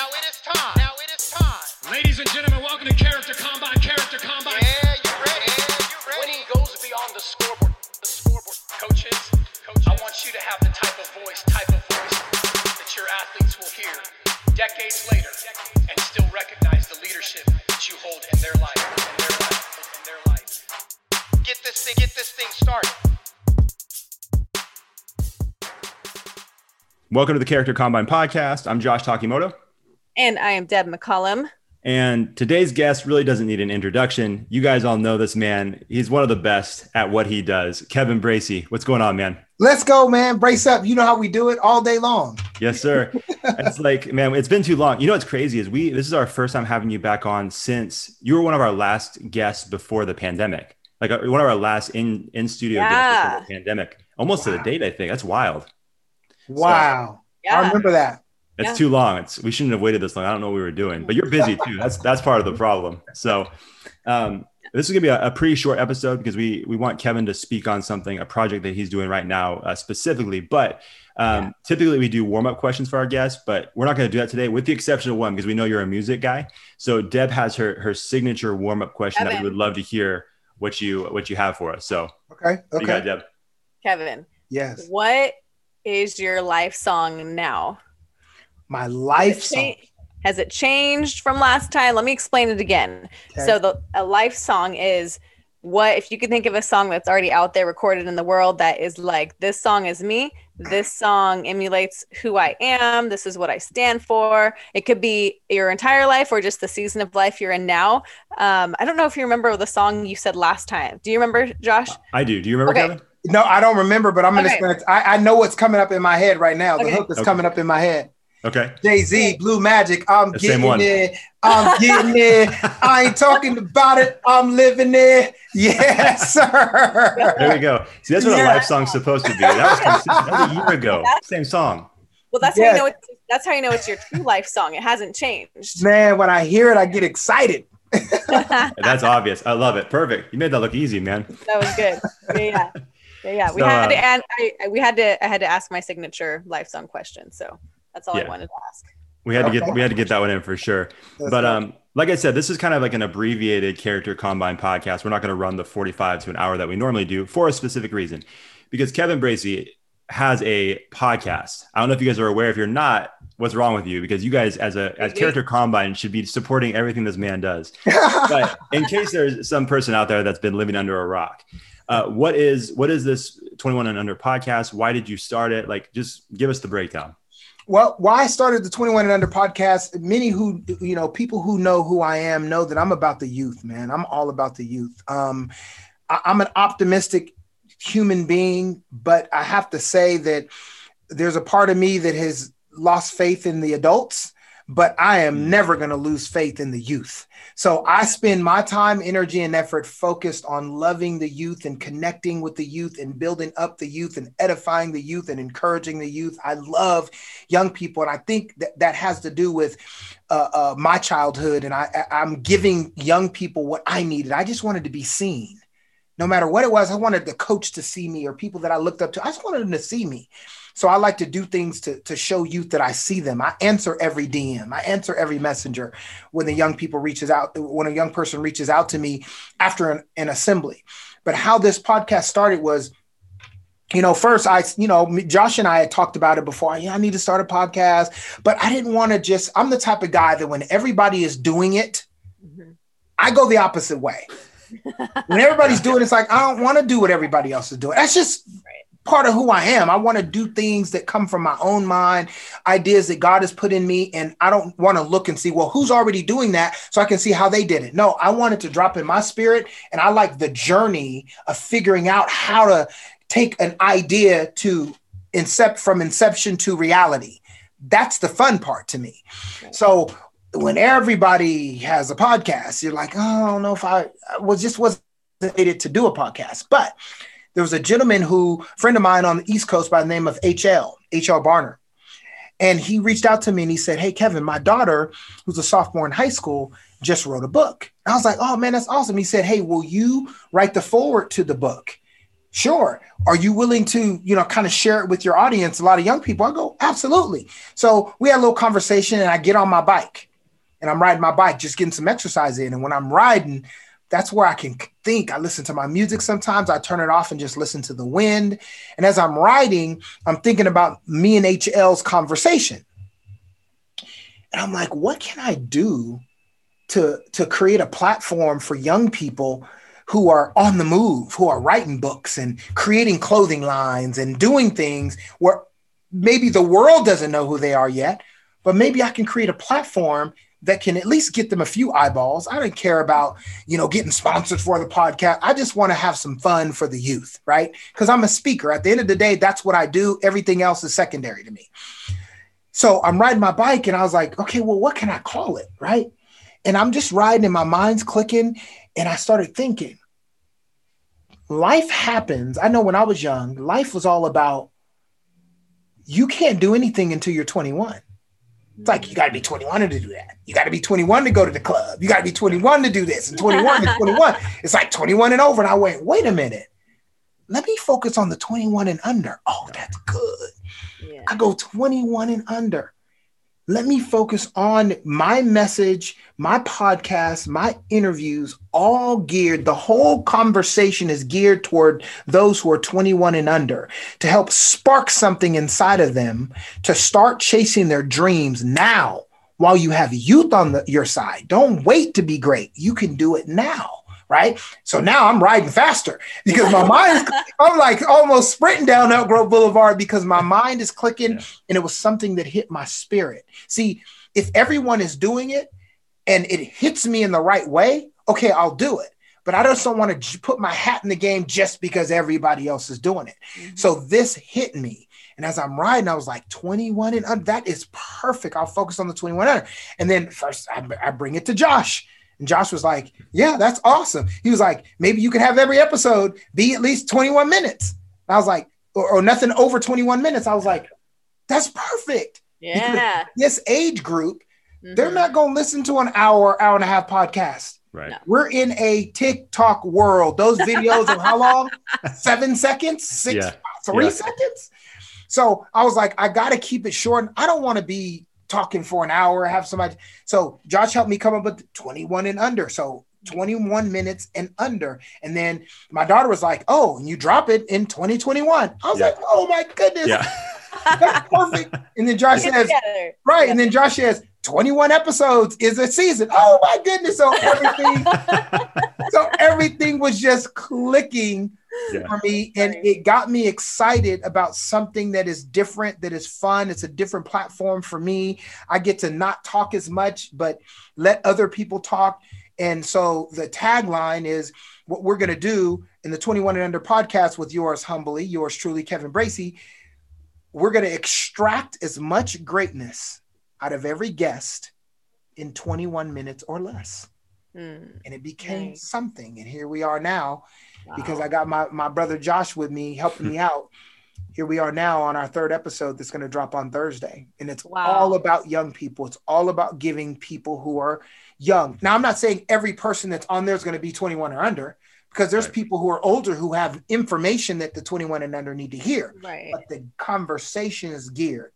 Now it is time. Now it is time. Ladies and gentlemen, welcome to Character Combine. Character Combine. Yeah, you ready? Yeah, you ready? Winning goes beyond the scoreboard. The scoreboard. Coaches, coaches, I want you to have the type of voice, type of voice that your athletes will hear decades later and still recognize the leadership that you hold in their life, in their life, in their life. Get this thing, get this thing started. Welcome to the Character Combine podcast. I'm Josh Takimoto. And I am Deb McCollum. And today's guest really doesn't need an introduction. You guys all know this man. He's one of the best at what he does. Kevin Bracy, what's going on, man? Let's go, man. Brace up. You know how we do it all day long. Yes, sir. it's like, man, it's been too long. You know what's crazy is we this is our first time having you back on since you were one of our last guests before the pandemic. Like uh, one of our last in in studio guests before the pandemic. Almost to the date, I think. That's wild. Wow. Yeah. I remember that. It's Yeah. too long. It's we shouldn't have waited this long. I don't know what we were doing, but you're busy too. That's that's part of the problem. So um, this is gonna be a, a pretty short episode because we we want Kevin to speak on something, a project that he's doing right now uh, specifically. But um, Yeah. typically we do warm up questions for our guests, but we're not gonna do that today, with the exception of one because we know you're a music guy. So Deb has her her signature warm up question that we would love to hear what you what you have for us. So Okay. what you got, Okay. Deb. Kevin, Yes. what is your life song now? My life it song. cha- Has it changed from last time? Let me explain it again. Okay. So the a life song is what if you could think of a song that's already out there recorded in the world that is like this song is me this song emulates who i am this is what i stand for it could be your entire life or just the season of life you're in now um, i don't know if you remember the song you said last time do you remember josh I do. Do you remember Okay. Kevin? No, I don't remember, but I'm gonna. Okay. spend I, I know what's coming up in my head right now. The Okay. hook is Okay. coming up in my head. Okay. Jay Z, Blue Magic. I'm The getting it. I'm getting it. I ain't talking about it. I'm living it. Yes, sir. There we go. See, that's what Yeah. a life song's supposed to be. That was. That was a year ago. Same song. well that's how you know it's that's how you know it's your true life song it hasn't changed Man, when I hear it, I get excited. That's obvious. I love it. Perfect. You made that look easy, man. That was good yeah yeah yeah, yeah. we had to uh, and I, I- we had to i had to ask my signature life song question so that's all i wanted to ask We had to get we had to get that one in for sure. That's But right. um, like I said, this is kind of like an abbreviated character combine podcast. We're not going to run the 45 to an hour that we normally do for a specific reason. Because Kevin Bracy has a podcast. I don't know if you guys are aware. If you're not, what's wrong with you? Because you guys as a as character combine should be supporting everything this man does. but in case there's some person out there that's been living under a rock, uh, what is what is this 21 and under podcast? Why did you start it? Like, just give us the breakdown. Well, why I started the 21 and under podcast, many who, you know, people who know who I am know that I'm about the youth, man. I'm all about the youth. Um, I, I'm an optimistic human being, but I have to say that there's a part of me that has lost faith in the adults, but I am never going to lose faith in the youth. So I spend my time, energy, and effort focused on loving the youth and connecting with the youth and building up the youth and edifying the youth and encouraging the youth. I love young people, and I think that that has to do with uh, uh, my childhood. And I, I- I'm giving young people what I needed. I just wanted to be seen. No matter what it was, I wanted the coach to see me or people that I looked up to. I just wanted them to see me. So I like to do things to, to show youth that I see them. I answer every DM. I answer every messenger when the young people reaches out, when a young person reaches out to me after an, an assembly. But how this podcast started was, you know, first I, you know, Josh and I had talked about it before. Yeah, I need to start a podcast, but I didn't want to just, I'm the type of guy that when everybody is doing it, Mhm. I go the opposite way. when everybody's doing it, it's like, I don't want to do what everybody else is doing. That's just part of who I am. I want to do things that come from my own mind, ideas that God has put in me. And I don't want to look and see, well, who's already doing that so I can see how they did it. No, I want it to drop in my spirit. And I like the journey of figuring out how to take an idea to incept from inception to reality. That's the fun part to me. So when everybody has a podcast, you're like, oh, I don't know if I, I was just wasn't to do a podcast. But there was a gentleman who, friend of mine on the East Coast by the name of HL, HL Barner. And he reached out to me and he said, Hey, Kevin, my daughter, who's a sophomore in high school, just wrote a book. I was like, Oh man, that's awesome. He said, Hey, will you write the forward to the book? Sure. Are you willing to, you know, kind of share it with your audience? A lot of young people, I go, absolutely. So we had a little conversation and I get on my bike and I'm riding my bike, just getting some exercise in. And when I'm riding, that's where I can think. I listen to my music sometimes. I turn it off and just listen to the wind. And as I'm writing, I'm thinking about me and HL's conversation. And I'm like, what can I do to, to create a platform for young people who are on the move, who are writing books and creating clothing lines and doing things where maybe the world doesn't know who they are yet, but maybe I can create a platform that can at least get them a few eyeballs. I don't care about, you know, getting sponsored for the podcast. I just want to have some fun for the youth, right? Because I'm a speaker. At the end of the day, that's what I do. Everything else is secondary to me. So I'm riding my bike and I was like, okay, well, what can I call it? Right. And I'm just riding and my mind's clicking. And I started thinking, life happens. I know when I was young, life was all about you can't do anything until you're 21. It's like you got to be 21 to do that. You got to be 21 to go to the club. You got to be 21 to do this and 21 to 21. It's like 21 and over. And I went, wait a minute. Let me focus on the 21 and under. Oh, that's good. Yeah. I go 21 and under. Let me focus on my message, my podcast, my interviews, all geared. The whole conversation is geared toward those who are 21 and under to help spark something inside of them to start chasing their dreams now while you have youth on the, your side. Don't wait to be great. You can do it now right? So now I'm riding faster because my mind is, I'm like almost sprinting down Elk Grove Boulevard because my mind is clicking Yeah. and it was something that hit my spirit. See, if everyone is doing it and it hits me in the right way, okay, I'll do it. But I just don't want to put my hat in the game just because everybody else is doing it. Mm-hmm. So this hit me. And as I'm riding, I was like 21 and under. That is perfect. I'll focus on the 21 under. And then first I, I bring it to Josh. And Josh was like, Yeah, that's awesome. He was like, Maybe you can have every episode be at least 21 minutes. I was like, or, or nothing over 21 minutes. I was like, That's perfect. Yeah. This age group, they're Mhm. not going to listen to an hour, hour and a half podcast. Right. No. We're in a TikTok world. Those videos of how long? Seven seconds? Six, Yeah. three Yeah. seconds? So I was like, I got to keep it short. I don't want to be talking for an hour, have somebody. So Josh helped me come up with 21 and under. So 21 minutes and under. And then my daughter was like, Oh, and you drop it in 2021. I was Yeah. like, Oh my goodness, Yeah. that's perfect. And then Josh Get says, together. Right. And then Josh says 21 episodes is a season. Oh my goodness. So everything, so everything was just clicking Yeah. for me. And it got me excited about something that is different, that is fun. It's a different platform for me. I get to not talk as much, but let other people talk. And so the tagline is what we're going to do in the 21 and under podcast with yours humbly, yours truly, Kevin Bracy. We're going to extract as much greatness out of every guest in 21 minutes or less. Mm. And it became Nice. something. And here we are now because I got my, my brother Josh with me helping me out. Here we are now on our third episode that's going to drop on Thursday. And it's Wow. all about young people. It's all about giving people who are young. Now, I'm not saying every person that's on there is going to be 21 or under because there's Right. people who are older who have information that the 21 and under need to hear. Right. But the conversation is geared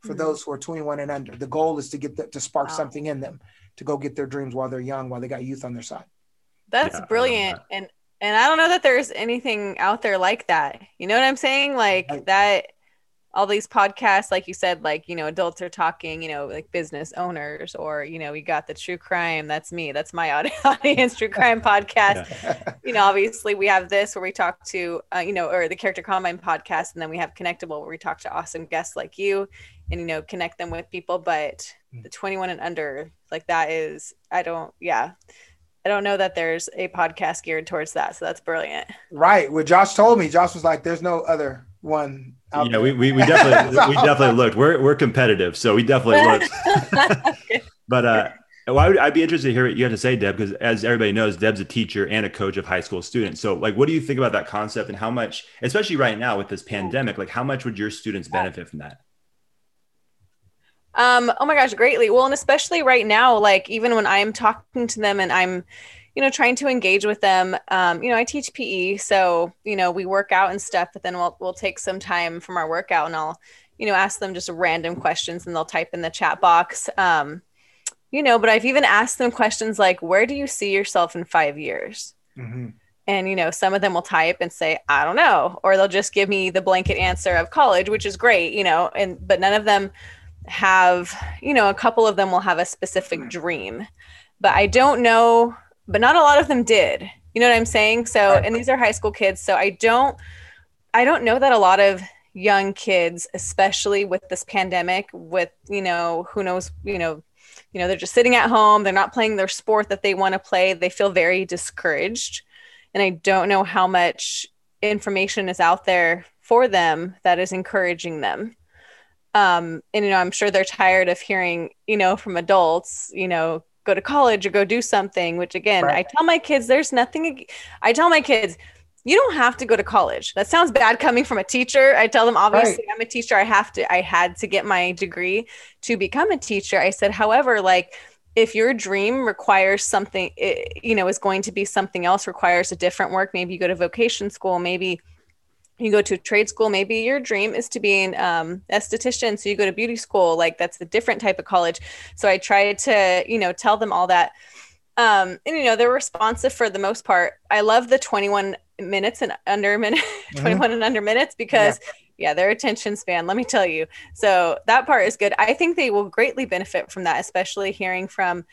for Mhm. those who are 21 and under. The goal is to get them to spark Wow. something in them to go get their dreams while they're young, while they got youth on their side. That's Yeah, I love brilliant. And and I don't know that there's anything out there like that. You know what I'm saying? Like Right. that all these podcasts, like you said, like, you know, adults are talking, you know, like business owners, or, you know, we got the true crime. That's me. That's my audience, true crime podcast. You know, obviously we have this where we talk to, uh, you know, or the Character Combine podcast. And then we have Connectable where we talk to awesome guests like you and, you know, connect them with people. But the 21 and under, like that is, I don't, yeah. I don't know that there's a podcast geared towards that. So that's brilliant. Right. What Josh told me, Josh was like, "There's no other one out Yeah, there." we, we, we definitely we definitely looked. We're we're competitive, so we definitely looked. But uh, well, I would, I'd be interested to hear what you have to say, Deb, because as everybody knows, Deb's a teacher and a coach of high school students. So, like, what do you think about that concept, and how much, especially right now with this pandemic, like, how much would your students benefit from that? Um, oh my gosh, greatly. Well, and especially right now, like even when I'm talking to them and I'm, you know, trying to engage with them. Um, you know, I teach PE, so you know, we work out and stuff, but then we'll we'll take some time from our workout and I'll, you know, ask them just random questions and they'll type in the chat box. Um, you know, but I've even asked them questions like, "Where do you see yourself in five years?" Mhm. and you know some of them will type and say i don't know or they'll just give me the blanket answer of college which is great you know and but none of them have you know a couple of them will have a specific hmm. dream but i don't know but not a lot of them did. You know what i'm saying? So and these are high school kids so i don't i don't know that a lot of young kids especially with this pandemic with you know who knows you know you know they're just sitting at home they're not playing their sport that they want to play they feel very discouraged and i don't know how much information is out there for them that is encouraging them um and you know i'm sure they're tired of hearing you know from adults you know go to college or go do something which again Right. i tell my kids there's nothing i tell my kids you don't have to go to college. That sounds bad coming from a teacher. I tell them obviously i'm a teacher. I have to i had to get my degree to become a teacher. I said however like if your dream requires something eh, you know is going to be something else requires a different work maybe you go to vocation school maybe you go to a trade school maybe your dream is to be an um, esthetician so you go to beauty school like that's a different type of college. So i tried to you know tell them all that. Um, and you know they're responsive for the most part. I love the 21 minutes and under minute 21 and under minutes because yeah. their attention span let me tell you. So that part is good. I think they will greatly benefit from that especially hearing from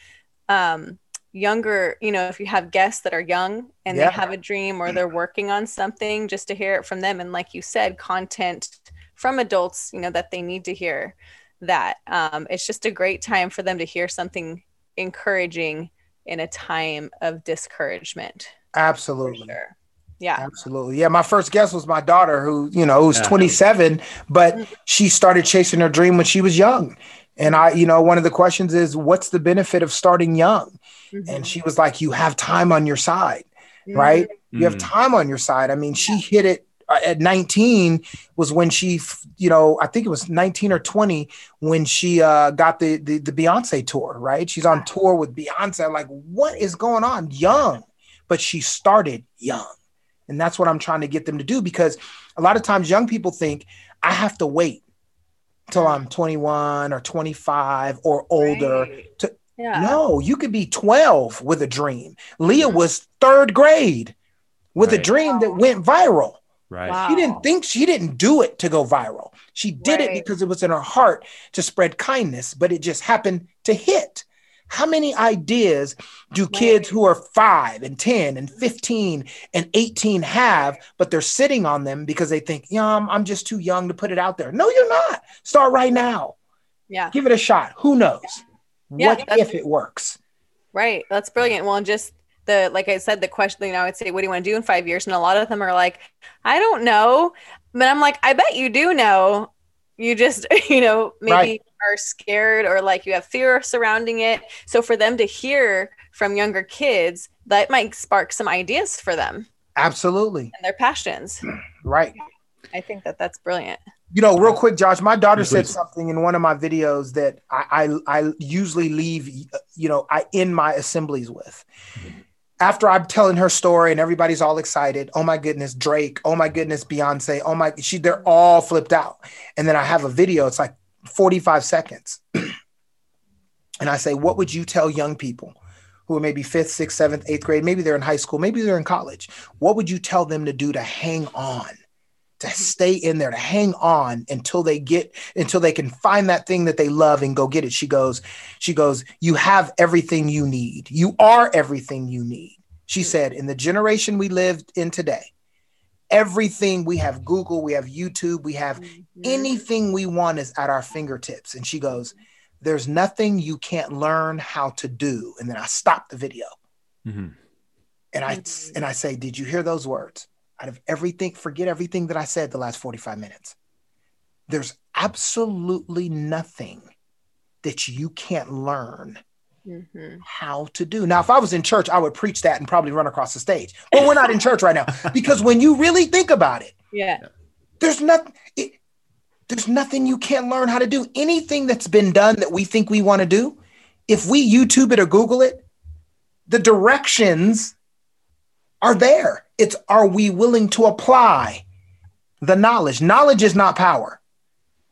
um, younger you know if you have guests that are young and Yeah. they have a dream or they're working on something just to hear it from them and like you said content from adults you know that they need to hear that um, it's just a great time for them to hear something encouraging in a time of discouragement Absolutely. sure yeah Absolutely. Yeah. My first guest was my daughter who, you know, who's Yeah. 27, but Mm. she started chasing her dream when she was young. And I, you know, one of the questions is, what's the benefit of starting young? Mhm. And she was like, you have time on your side, right? You have Mm. time on your side. I mean, she hit it uh, at 19 was when she, you know, I think it was 19 or 20 when she uh, got the, the the Beyonce tour, right? She's on tour with Beyonce. I'm like, what is going on? Young, but she started young, and that's what I'm trying to get them to do because a lot of times young people think I have to wait till I'm 21 or 25 or older. Right. to- yeah No, you could be 12 with a dream. Leah was third grade with a Right. dream that went viral. Right. Wow. She didn't think she didn't do it to go viral. She did it because it was in her heart to spread kindness, but it just happened to hit. How many ideas do kids who are five and 10 and 15 and 18 have, but they're sitting on them because they think, yeah, I'm, I'm just too young to put it out there? No, you're not. Start right now. yeah Give it a shot. Who knows? Yeah, what if it works? Right. That's brilliant. Well, and just the, like I said, the question, you know, I would say, what do you want to do in five years? And a lot of them are like, I don't know. But I'm like, I bet you do know. You just, you know, maybe Right. are scared or like you have fear surrounding it. So for them to hear from younger kids, that might spark some ideas for them Absolutely. and their passions. Right. I think that that's brilliant. You know, real quick, Josh, my daughter said something in one of my videos that I, I, I usually leave, you know, I end my assemblies with. After I'm telling her story and everybody's all excited, oh my goodness, Drake, oh my goodness, Beyonce, oh my, she, they're all flipped out. And then I have a video, it's like 45 seconds. and I say, what would you tell young people who are maybe fifth, sixth, seventh, eighth grade? Maybe they're in high school, maybe they're in college. What would you tell them to do to hang on? To stay in there to hang on until they get until they can find that thing that they love and go get it. She goes she goes you have everything you need. You are everything you need. She said in the generation we live in today everything we have google we have youtube we have anything we want is at our fingertips. And she goes there's nothing you can't learn how to do. And then i stop the video. Mhm. and i Mhm. and i say did you hear those words out of everything forget everything that i said the last 45 minutes there's absolutely nothing that you can't learn Mhm. how to do now if i was in church i would preach that and probably run across the stage but we're not in church right now because when you really think about it Yeah. there's nothing it, there's nothing you can't learn how to do anything that's been done that we think we want to do if we youtube it or google it the directions are there. It's are we willing to apply the knowledge? Knowledge is not power.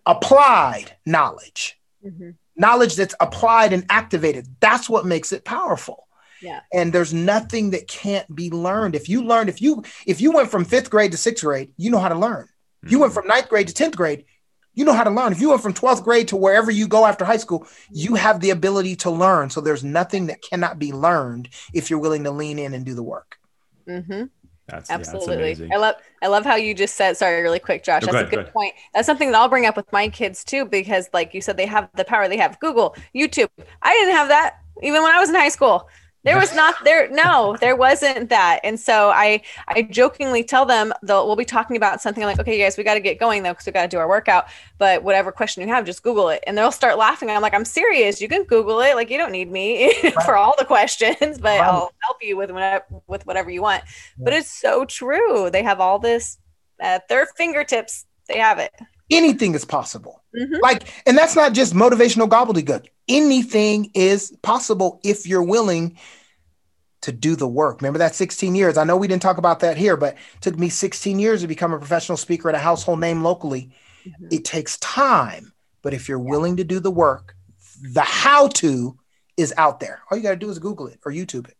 Applied knowledge, Mhm. knowledge that's applied and activated, that's what makes it powerful. Yeah. And there's nothing that can't be learned. If you learned, if you if you went from fifth grade to sixth grade, you know how to learn. If you went from ninth grade to 10th grade, you know how to learn. If you went from 12th grade to wherever you go after high school, you have the ability to learn. So there's nothing that cannot be learned if you're willing to lean in and do the work. Mm-hmm. That's yeah, that's Absolutely. I love I love how you just said sorry really quick Josh. No, That's go a ahead, go good point. That's something that I'll bring up with my kids too because like you said they have the power. They have Google, YouTube. I didn't have that even when I was in high school. There was not there no, there wasn't that. And so I I jokingly tell them they'll we'll be talking about something I'm like, okay, you guys, we got to get going though, because we got to do our workout. But whatever question you have, just Google it. And they'll start laughing. I'm like, I'm serious. You can Google it. Like you don't need me for all the questions, but. I'll help you with whatever with whatever you want. But it's so true. They have all this at their fingertips. They have it. Anything is possible. Mhm. Like, and that's not just motivational gobbledygook. Anything is possible if you're willing to do the work. Remember that 16 years? I know we didn't talk about that here, but it took me 16 years to become a professional speaker at a household name locally. Mhm. It takes time, but if you're willing to do the work, the how to is out there. All you got to do is Google it or YouTube it.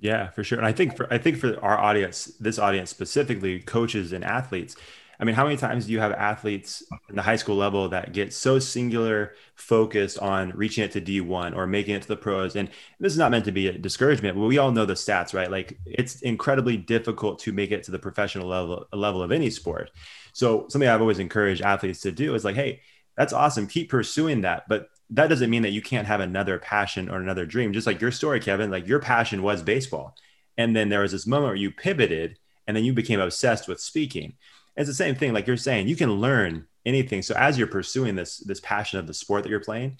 Yeah, for sure. And I think for I think for our audience, this audience specifically, coaches and athletes. I mean, how many times do you have athletes in the high school level that get so singular focused on reaching it to D1 or making it to the pros? And this is not meant to be a discouragement, but we all know the stats, right? Like it's incredibly difficult to make it to the professional level level of any sport. So something I've always encouraged athletes to do is like, hey, that's awesome. Keep pursuing that. But that doesn't mean that you can't have another passion or another dream. Just like your story, Kevin, like your passion was baseball. And then there was this moment where you pivoted and then you became obsessed with speaking. It's the same thing. Like you're saying, you can learn anything. So as you're pursuing this, this passion of the sport that you're playing,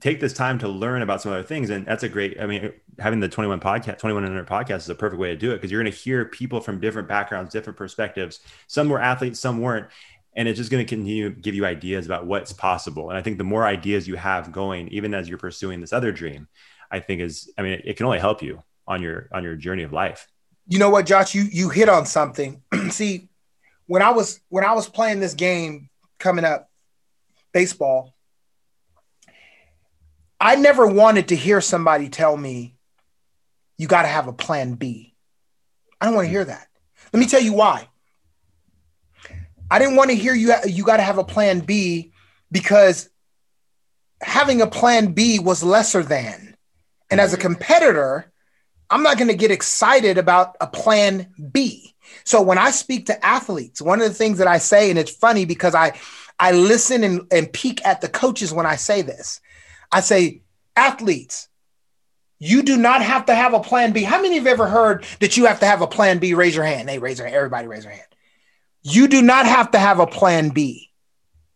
take this time to learn about some other things. And that's a great, I mean, having the 21 podcast, 2100 podcast is a perfect way to do it because you're going to hear people from different backgrounds, different perspectives. Some were athletes, some weren't and it's just going to continue to give you ideas about what's possible and i think the more ideas you have going even as you're pursuing this other dream i think is i mean it, it can only help you on your on your journey of life You know what, Josh? You you hit on something. See, when I was when I was playing this game coming up, baseball, I never wanted to hear somebody tell me, "You got to have a plan B." I don't want to hear mm-hmm. that. Let me tell you why. I didn't want to hear you. You got to have a plan B because having a plan B was lesser than, and as a mm-hmm. competitor. I'm not going to get excited about a plan B. So when I speak to athletes, one of the things that I say, and it's funny because I I listen and, and peek at the coaches when I say this. I say, athletes, you do not have to have a plan B. How many have ever heard that you have to have a plan B? Raise your hand. They raise their hand. Everybody raise your hand. You do not have to have a plan B.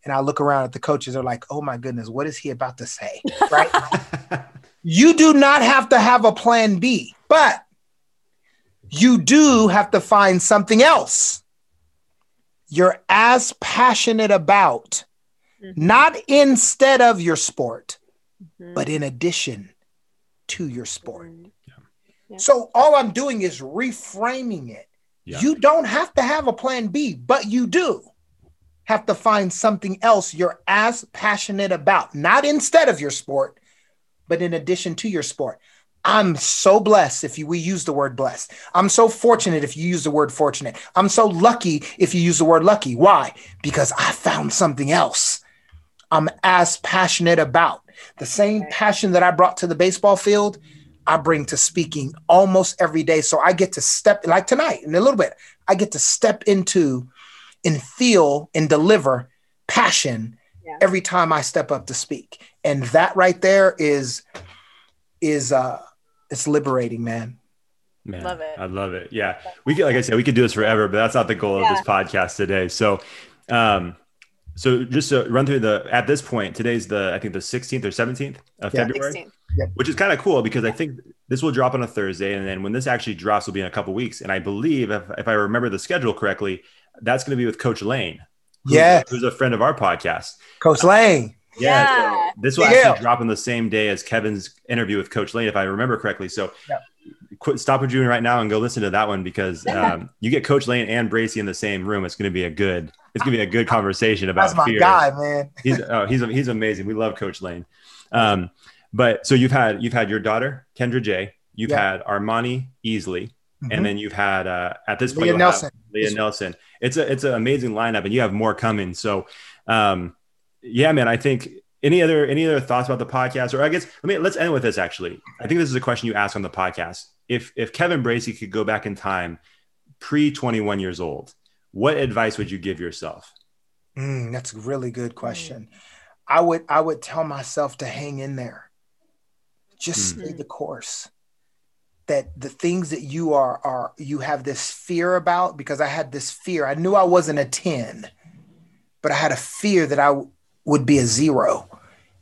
And I look around at the coaches, they're like, oh my goodness, what is he about to say? Right? you do not have to have a plan B, but you do have to find something else you're as passionate about, Mhm. not instead of your sport, Mhm. but in addition to your sport. Mhm. Yeah. So all I'm doing is reframing it. Yeah. You don't have to have a plan B, but you do have to find something else you're as passionate about, not instead of your sport, but in addition to your sport. I'm so blessed if you, we use the word blessed. I'm so fortunate if you use the word fortunate. I'm so lucky if you use the word lucky. Why? Because I found something else I'm as passionate about. The same passion that I brought to the baseball field, I bring to speaking almost every day. So I get to step, like tonight, in a little bit, I get to step into and feel and deliver passion Yeah. every time I step up to speak. And that right there is, is, uh, it's liberating, man. Man, Love it. I love it. Yeah. We could, like I said, we could do this forever, but that's not the goal Yeah. of this podcast today. So, um, so just to run through the, at this point, today's the, I think the 16th or 17th of Yeah. February, 16. which is kind of cool because I think this will drop on a Thursday. And then when this actually drops will be in a couple weeks. And I believe if, if I remember the schedule correctly, that's going to be with coach Lane. who's- Yeah. Who's a friend of our podcast. Coach Lane. Yeah, so this will Big actually L. drop on the same day as Kevin's interview with Coach Lane, if I remember correctly. So, Yeah. quit, stop what you're doing right now and go listen to that one because um, you get Coach Lane and Bracy in the same room. It's going to be a good, it's going to be a good conversation about That's my fear. guy, man. He's oh, he's he's amazing. We love Coach Lane. Um, but so you've had you've had your daughter Kendra J. You've Yeah. had Armani Easley, Mhm. and then you've had uh, at this point Leah Nelson. Leah Nelson. It's a it's an amazing lineup, and you have more coming. So, um, yeah, man. I think any other any other thoughts about the podcast, or I guess let me let's end with this. Actually, I think this is a question you asked on the podcast. If if Kevin Bracy could go back in time, pre twenty one years old, what advice would you give yourself? Mm, that's a really good question. I would I would tell myself to hang in there. Just Mm. stay the course. That the things that you are are you have this fear about because I had this fear. I knew I wasn't a 10, but I had a fear that I would be a zero.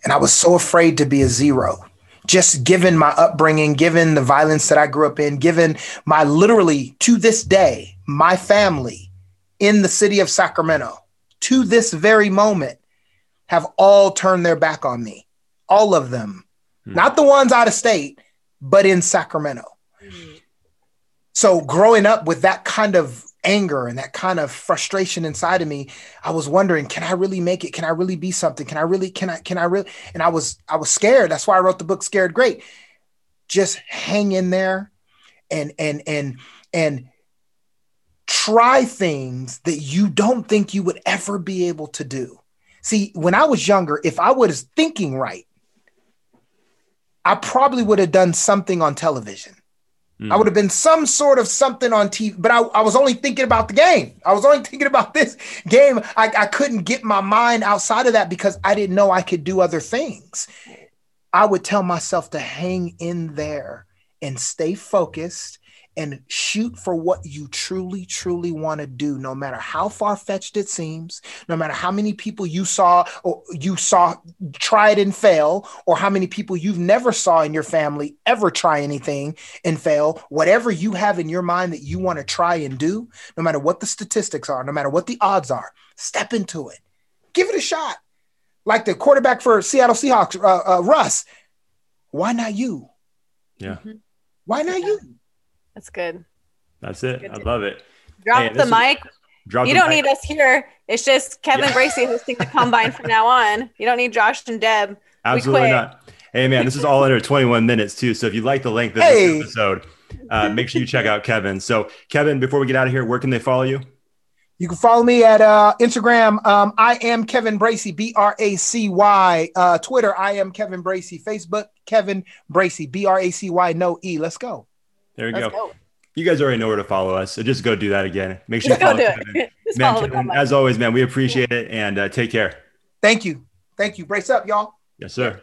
And I was so afraid to be a zero. Just given my upbringing, given the violence that I grew up in, given my literally to this day, my family in the city of Sacramento to this very moment have all turned their back on me. All of them. Hmm. Not the ones out of state, but in Sacramento. So growing up with that kind of anger and that kind of frustration inside of me, I was wondering, can I really make it? Can I really be something? Can I really, can I, can I really? And I was, I was scared. That's why I wrote the book Scared Great. Just hang in there and, and, and, and try things that you don't think you would ever be able to do. See, when I was younger, if I was thinking right, I probably would have done something on television. I would have been some sort of something on TV, but I, I was only thinking about the game. I was only thinking about this game. I, I couldn't get my mind outside of that because I didn't know I could do other things. I would tell myself to hang in there and stay focused and shoot for what you truly, truly want to do, no matter how far fetched it seems, no matter how many people you saw or you saw try it and fail, or how many people you've never saw in your family ever try anything and fail. Whatever you have in your mind that you want to try and do, no matter what the statistics are, no matter what the odds are, step into it. Give it a shot. Like the quarterback for Seattle Seahawks, uh, uh, Russ. Why not you? Yeah. Why not you? That's good. That's it. Good I love it. Drop Hey, the this is- mic. Drop You the don't mic. need us here. It's just Kevin Yeah. Bracy hosting the combine from now on. You don't need Josh and Deb. Absolutely not. Hey man, this is all under 21 minutes too. So if you like the length of Hey. this episode, uh, make sure you check out Kevin. So Kevin, before we get out of here, where can they follow you? You can follow me at uh, Instagram. Um, I am Kevin Bracy, B R A C Y. Uh, Twitter, I am Kevin Bracy. Facebook, Kevin Bracy, B R A C Y, no E. Let's go. There you Let's go. go. You guys already know where to follow us. So just go do that again. Make sure you follow do Kevin. Man, follow Kevin, as always, man, we appreciate it and uh, take care. Thank you. Thank you. Brace up, y'all. Yes, sir.